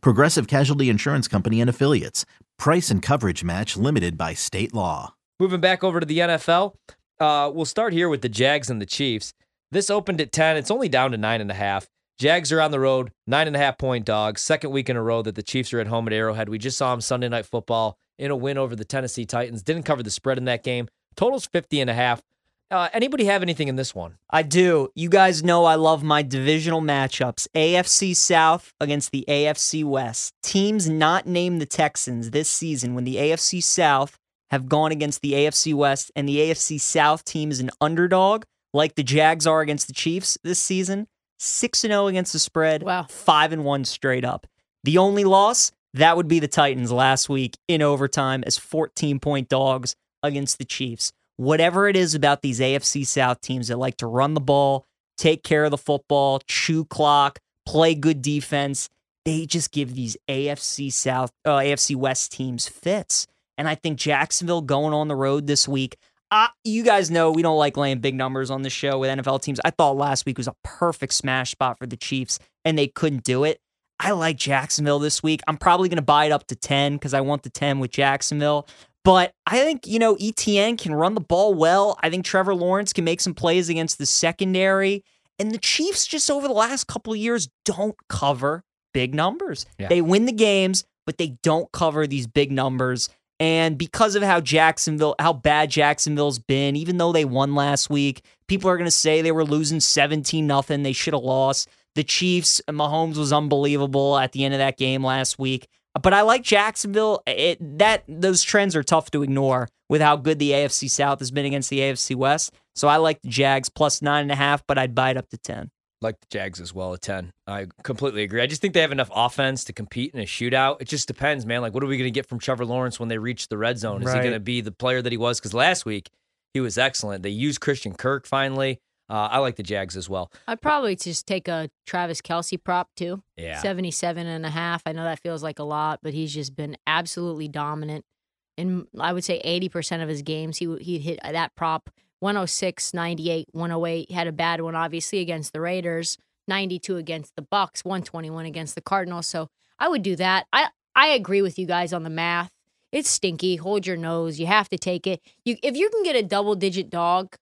Progressive Casualty Insurance Company and Affiliates. Price and coverage match limited by state law. Moving back over to the NFL, uh, we'll start here with the Jags and the Chiefs. This opened at 10. It's only down to nine and a half. Jags are on the road, nine and a half point dogs. Second week in a row that the Chiefs are at home at Arrowhead. We just saw them Sunday night football in a win over the Tennessee Titans. Didn't cover the spread in that game. Totals 50 and a half. Uh, anybody have anything in this one? I do. You guys know I love my divisional matchups AFC South against the AFC West. Teams not named the Texans this season when the AFC South have gone against the AFC West and the AFC South team is an underdog like the Jags are against the Chiefs this season. 6 0 against the spread. Wow. 5 and 1 straight up. The only loss, that would be the Titans last week in overtime as 14 point dogs against the Chiefs whatever it is about these AFC South teams that like to run the ball, take care of the football, chew clock, play good defense, they just give these AFC South, uh, AFC West teams fits. And I think Jacksonville going on the road this week. Uh, you guys know we don't like laying big numbers on the show with NFL teams. I thought last week was a perfect smash spot for the Chiefs, and they couldn't do it. I like Jacksonville this week. I'm probably going to buy it up to 10 because I want the 10 with Jacksonville. But I think, you know, ETN can run the ball well. I think Trevor Lawrence can make some plays against the secondary. And the Chiefs, just over the last couple of years, don't cover big numbers. Yeah. They win the games, but they don't cover these big numbers. And because of how Jacksonville, how bad Jacksonville's been, even though they won last week, people are going to say they were losing 17 nothing. They should have lost. The Chiefs, Mahomes was unbelievable at the end of that game last week. But I like Jacksonville. It, that those trends are tough to ignore with how good the AFC South has been against the AFC West. So I like the Jags plus nine and a half, but I'd buy it up to ten. Like the Jags as well at 10. I completely agree. I just think they have enough offense to compete in a shootout. It just depends, man. Like, what are we going to get from Trevor Lawrence when they reach the red zone? Is he going to be the player that he was? Because last week, he was excellent. They used Christian Kirk finally. Uh, I like the Jags as well. I'd probably just take a Travis Kelce prop too. Yeah. 77 and a half. I know that feels like a lot, but he's just been absolutely dominant. And I would say 80% of his games, he he hit that prop 106, 98, 108. Had a bad one obviously against the Raiders, 92 against the Bucks, 121 against the Cardinals. So I would do that. I I agree with you guys on the math. It's stinky. Hold your nose. You have to take it. You if you can get a double digit dog,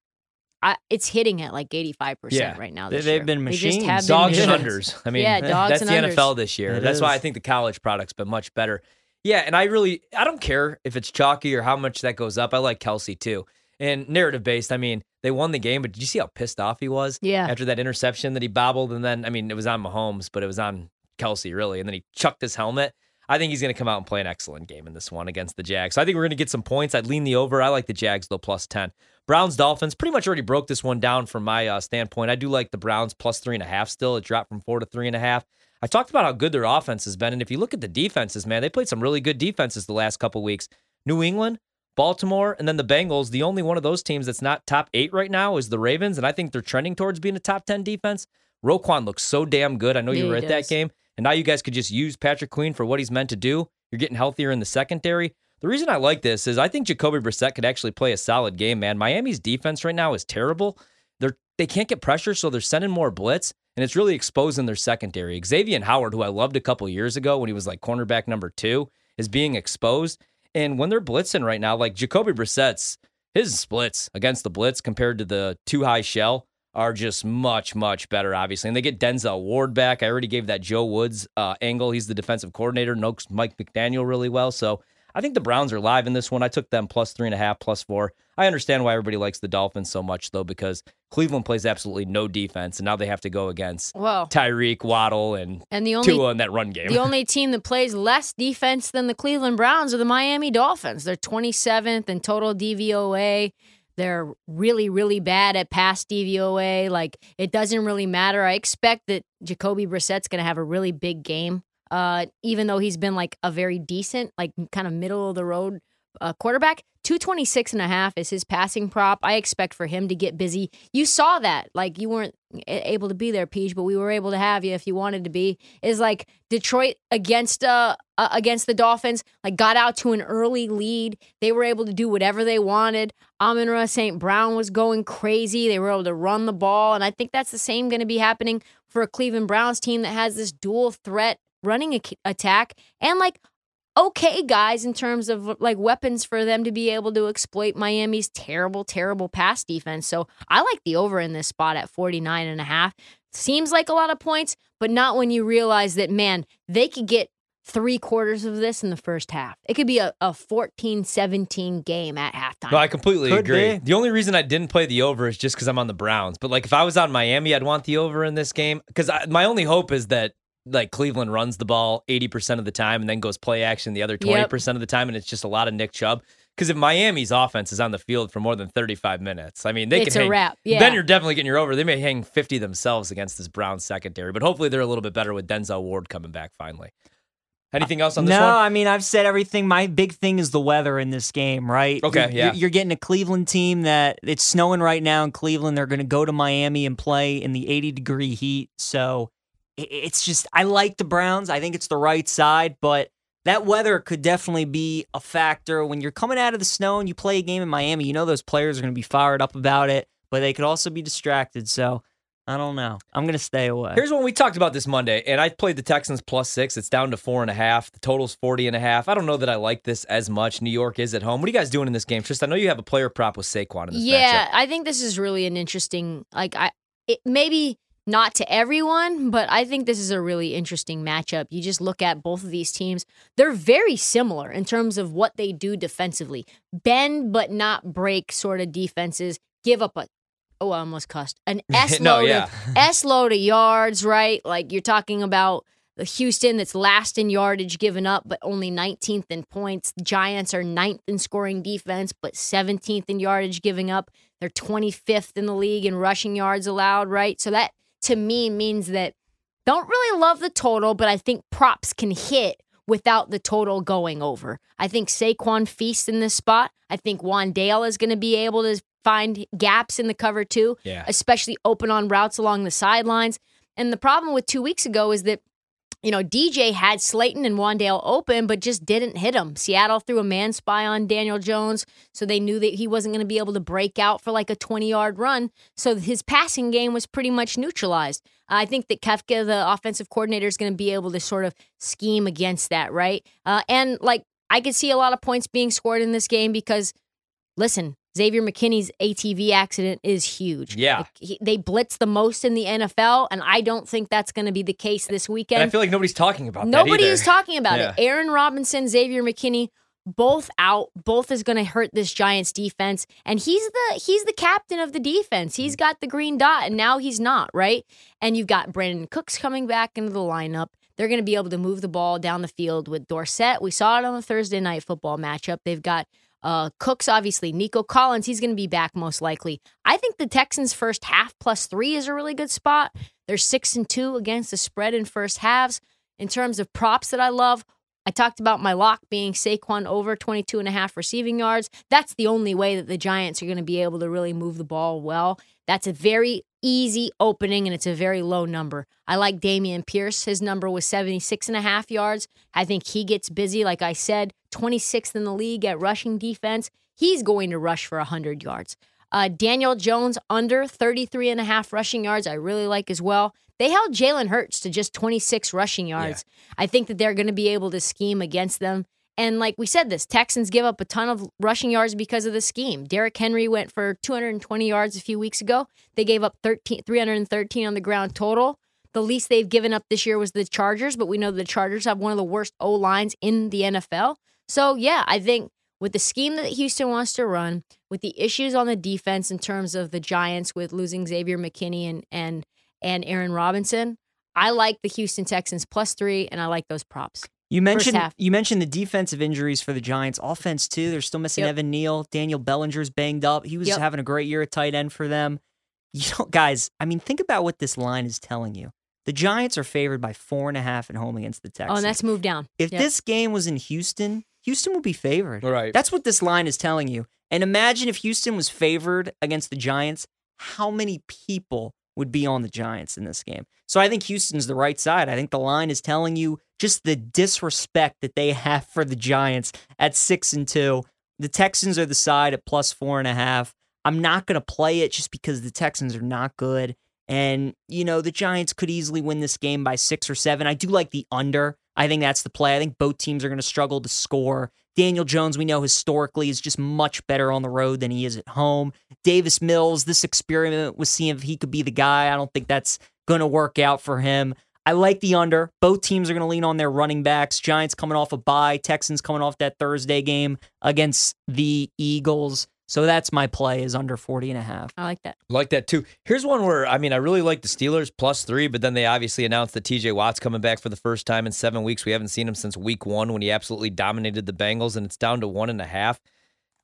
I, it's hitting at like 85% right now. They- This they've year. been They just machines. have been Dogs and unders. I mean, Yeah, dogs that's and the unders. NFL this year. It that's why I think the college product's been much better. Yeah, and I really I don't care if it's chalky or how much that goes up. I like Kelce too. And narrative based, I mean, they won the game, but did you see how pissed off he was? Yeah. After that interception that he bobbled, and then I mean, it was on Mahomes, but it was on Kelce really, and then he chucked his helmet. I think he's going to come out and play an excellent game in this one against the Jags. So I think we're going to get some points. I'd lean the over. I like the Jags though plus ten. Browns Dolphins pretty much already broke this one down from my uh, standpoint. I do like the Browns plus three and a half. Still, it dropped from four to three and a half. I talked about how good their offense has been, and if you look at the defenses, man, they played some really good defenses the last couple weeks. New England, Baltimore, and then the Bengals. The only one of those teams that's not top eight right now is the Ravens, and I think they're trending towards being a top ten defense. Roquan looks so damn good. I know you were at that game, and now you guys could just use Patrick Queen for what he's meant to do. You're getting healthier in the secondary. The reason I like this is I think Jacoby Brissett could actually play a solid game, man. Miami's defense right now is terrible. They're they can't get pressure, so they're sending more blitz, and it's really exposing their secondary. Xavier Howard, who I loved a couple years ago when he was like cornerback number two, is being exposed. And when they're blitzing right now, like Jacoby Brissett's his splits against the blitz compared to the two high shell are just much, much better, obviously. And they get Denzel Ward back. I already gave that Joe Woods uh, angle. He's the defensive coordinator, knows Mike McDaniel really well. So I think the Browns are live in this one. I took them plus three and a half, plus four. I understand why everybody likes the Dolphins so much, though, because Cleveland plays absolutely no defense, and now they have to go against Well, Tyreek, Waddle, and and the only Tua in that run game. the only team that plays less defense than the Cleveland Browns are the Miami Dolphins. They're 27th in total DVOA. They're really, really bad at pass DVOA. Like it doesn't really matter. I expect that Jacoby Brissett's going to have a really big game Uh, even though he's been like a very decent, like kind of middle of the road uh, quarterback. 226 and a half is his passing prop. I expect for him to get busy. You saw that. Like you weren't able to be there, Peach, but we were able to have you if you wanted to be. Is like Detroit against uh, uh against the Dolphins, like got out to an early lead. They were able to do whatever they wanted. Amon-Ra St. Brown was going crazy. They were able to run the ball. And I think that's the same going to be happening for a Cleveland Browns team that has this dual threat running attack and like okay guys in terms of like weapons for them to be able to exploit Miami's terrible, terrible pass defense. So I like the over in this spot at 49 and a half. Seems like a lot of points, but not when you realize that, man, they could get three quarters of this in the first half. It could be a, a 14 17 game at halftime. No, I completely Could agree. be. The only reason I didn't play the over is just because I'm on the Browns. But like if I was on Miami, I'd want the over in this game because my only hope is that like Cleveland runs the ball 80% of the time and then goes play action the other 20% Yep. of the time and it's just a lot of Nick Chubb. Because if Miami's offense is on the field for more than 35 minutes, I mean, they It's can a hang, wrap, yeah. Then you're definitely getting your over. They may hang 50 themselves against this Browns secondary, but hopefully they're a little bit better with Denzel Ward coming back finally. Anything else on this no, one? I mean I've said everything. My big thing is the weather in this game, right? Okay, You're- yeah. You're, you're getting a Cleveland team that it's snowing right now in Cleveland. They're going to go to Miami and play in the 80 degree heat. So i- it's just I like the Browns. I think it's the right side, but that weather could definitely be a factor when you're coming out of the snow and you play a game in Miami. You know those players are going to be fired up about it, but they could also be distracted. So I don't know. I'm going to stay away. Here's what we talked about this Monday, and I played the Texans plus six. It's down to four and a half. The total's 40 and a half. I don't know that I like this as much. New York is at home. What are you guys doing in this game? Tristan, I know you have a player prop with Saquon in this yeah, matchup. I think this is really an interesting. Like I, it, maybe not to everyone, but I think this is a really interesting matchup. You just look at both of these teams; they're very similar in terms of what they do defensively. Bend but not break sort of defenses. Give up a oh, I almost cussed an S No, load yeah. of S load of yards. Right, like you're talking about. The Houston that's last in yardage given up, but only 19th in points. Giants are ninth in scoring defense, but 17th in yardage giving up. They're 25th in the league in rushing yards allowed, right? So that to me means that don't really love the total, but I think props can hit without the total going over. I think Saquon feasts in this spot. I think Wan'Dale is going to be able to find gaps in the cover too, Yeah. especially open on routes along the sidelines. And the problem with two weeks ago is that you know, DJ had Slayton and Wan'Dale open, but just didn't hit him. Seattle threw a man spy on Daniel Jones, so they knew that he wasn't going to be able to break out for like a 20 yard run. So his passing game was pretty much neutralized. I think that Kafka, the offensive coordinator, is going to be able to sort of scheme against that, right? Uh, and like, I could see a lot of points being scored in this game because, listen, Xavier McKinney's ATV accident is huge. Yeah. Like, he- they blitz the most in the NFL, and I don't think that's going to be the case this weekend. And I feel like nobody's talking about Nobody is talking about Yeah. it. Aaron Robinson, Xavier McKinney, both out. Both is going to hurt this Giants defense, and he's the he's the captain of the defense. He's mm. got the green dot, and now he's not right. And you've got Brandin Cooks coming back into the lineup. They're going to be able to move the ball down the field with Dorsett. We saw it on the Thursday night football matchup. They've got uh, Cooks, obviously. Nico Collins, he's going to be back most likely. I think the Texans' first half plus three is a really good spot. They're six and two against the spread in first halves. In terms of props that I love, I talked about my lock being Saquon over 22 and a half receiving yards. That's the only way that the Giants are going to be able to really move the ball well. That's a very easy opening and it's a very low number. I like Dameon Pierce. His number was 76 and a half yards. I think he gets busy. Like I said, 26th in the league at rushing defense. He's going to rush for 100 yards. Uh, Daniel Jones under 33 and a half rushing yards. I really like as well. They held Jalen Hurts to just 26 rushing yards. I think that they're going to be able to scheme against them. And like we said, this Texans give up a ton of rushing yards because of the scheme. Derrick Henry went for 220 yards a few weeks ago. They gave up 13, 313 on the ground total. The least they've given up this year was the Chargers, but we know the Chargers have one of the worst O lines in the NFL. So yeah, I think with the scheme that Houston wants to run, with the issues on the defense in terms of the Giants with losing Xavier McKinney and and and Aaron Robinson, I like the Houston Texans plus three, and I like those props. You mentioned you mentioned the defensive injuries for the Giants. Offense too. They're still missing Yep. Evan Neal. Daniel Bellinger's banged up. He was Yep. having a great year at tight end for them. You know, guys. I mean, think about what this line is telling you. The Giants are favored by four and a half at home against the Texans. Oh, and that's moved down. if Yep. this game was in Houston, Houston will be favored. Right. That's what this line is telling you. And imagine if Houston was favored against the Giants, how many people would be on the Giants in this game? So I think Houston's the right side. I think the line is telling you just the disrespect that they have for the Giants at six and two. The Texans are the side at plus four and a half. I'm not going to play it just because the Texans are not good. And, you know, the Giants could easily win this game by six or seven. I do like the under. I think that's the play. I think both teams are going to struggle to score. Daniel Jones, we know historically, is just much better on the road than he is at home. Davis Mills, this experiment with seeing if he could be the guy. I don't think that's going to work out for him. I like the under. Both teams are going to lean on their running backs. Giants coming off a bye, Texans coming off that Thursday game against the Eagles. So that's my play is under 40 and a half. I like that. Like that too. Here's one where I mean I really like the Steelers plus three, but then they obviously announced that TJ Watt's coming back for the first time in seven weeks. We haven't seen him since week one when he absolutely dominated the Bengals, and it's down to one and a half.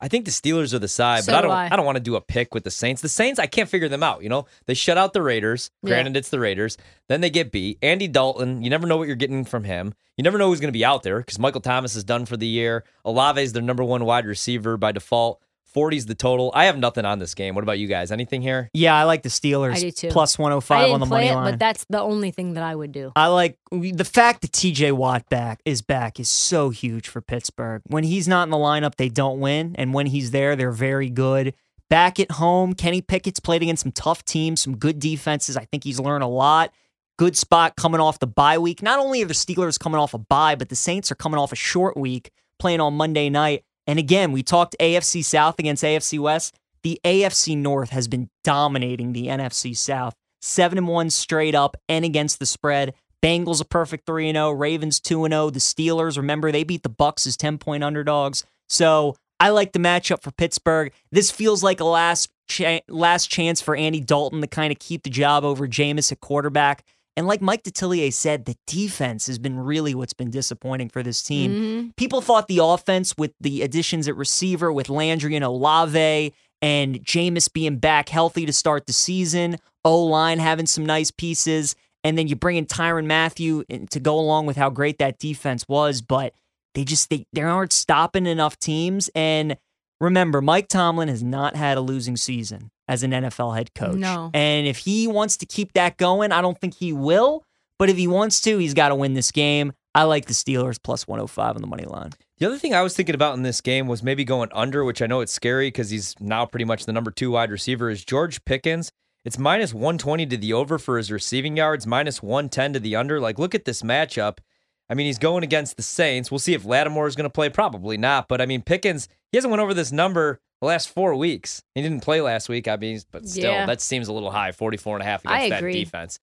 I think the Steelers are the side, So but I do don't. I. I, don't want to do a pick with the Saints. The Saints, I can't figure them out. You know, they shut out the Raiders. Yeah. Granted, it's the Raiders. Then they get beat. Andy Dalton, you never know what you're getting from him. You never know who's going to be out there because Michael Thomas is done for the year. Olave is their number one wide receiver by default. 40's the total. I have nothing on this game. What about you guys? Anything here? Yeah, I like the Steelers. I do too. Plus oh I 105 didn't on the play money it, line. but that's the only thing that I would do. I like the fact that TJ Watt back is back is so huge for Pittsburgh. When he's not in the lineup, they don't win, and when he's there, they're very good. Back at home, Kenny Pickett's played against some tough teams, some good defenses. I think he's learned a lot. Good spot coming off the bye week. Not only are the Steelers coming off a bye, but the Saints are coming off a short week, playing on Monday night. And again, we talked AFC South against AFC West. The AFC North has been dominating the NFC South. 7 and 1 straight up and against the spread. Bengals a perfect 3 and 0, Ravens 2 and 0, the Steelers, remember they beat the Bucks as 10-point underdogs. So, I like the matchup for Pittsburgh. This feels like a last last chance for Andy Dalton to kind of keep the job over Jameis at quarterback. And like Mike Detillier said, the defense has been really what's been disappointing for this team. Mhm. People thought the offense with the additions at receiver with Landry and Olave and Jameis being back healthy to start the season, O line having some nice pieces, and then you bring in Tyrann Mathieu to go along with how great that defense was, but they just they, they aren't stopping enough teams. And remember, Mike Tomlin has not had a losing season as an NFL head coach. No. And if he wants to keep that going, I don't think he will. But if he wants to, he's got to win this game. I like the Steelers plus 105 on the money line. The other thing I was thinking about in this game was maybe going under, which I know it's scary because he's now pretty much the number two wide receiver, is George Pickens. It's minus 120 to the over for his receiving yards, minus 110 to the under. Like, look at this matchup. I mean, he's going against the Saints. We'll see if Lattimore is going to play. Probably not. But I mean, Pickens, he hasn't went over this number the last four weeks. He didn't play last week. I mean, but still, Yeah. that seems a little high 44 and a half against I that agree. defense.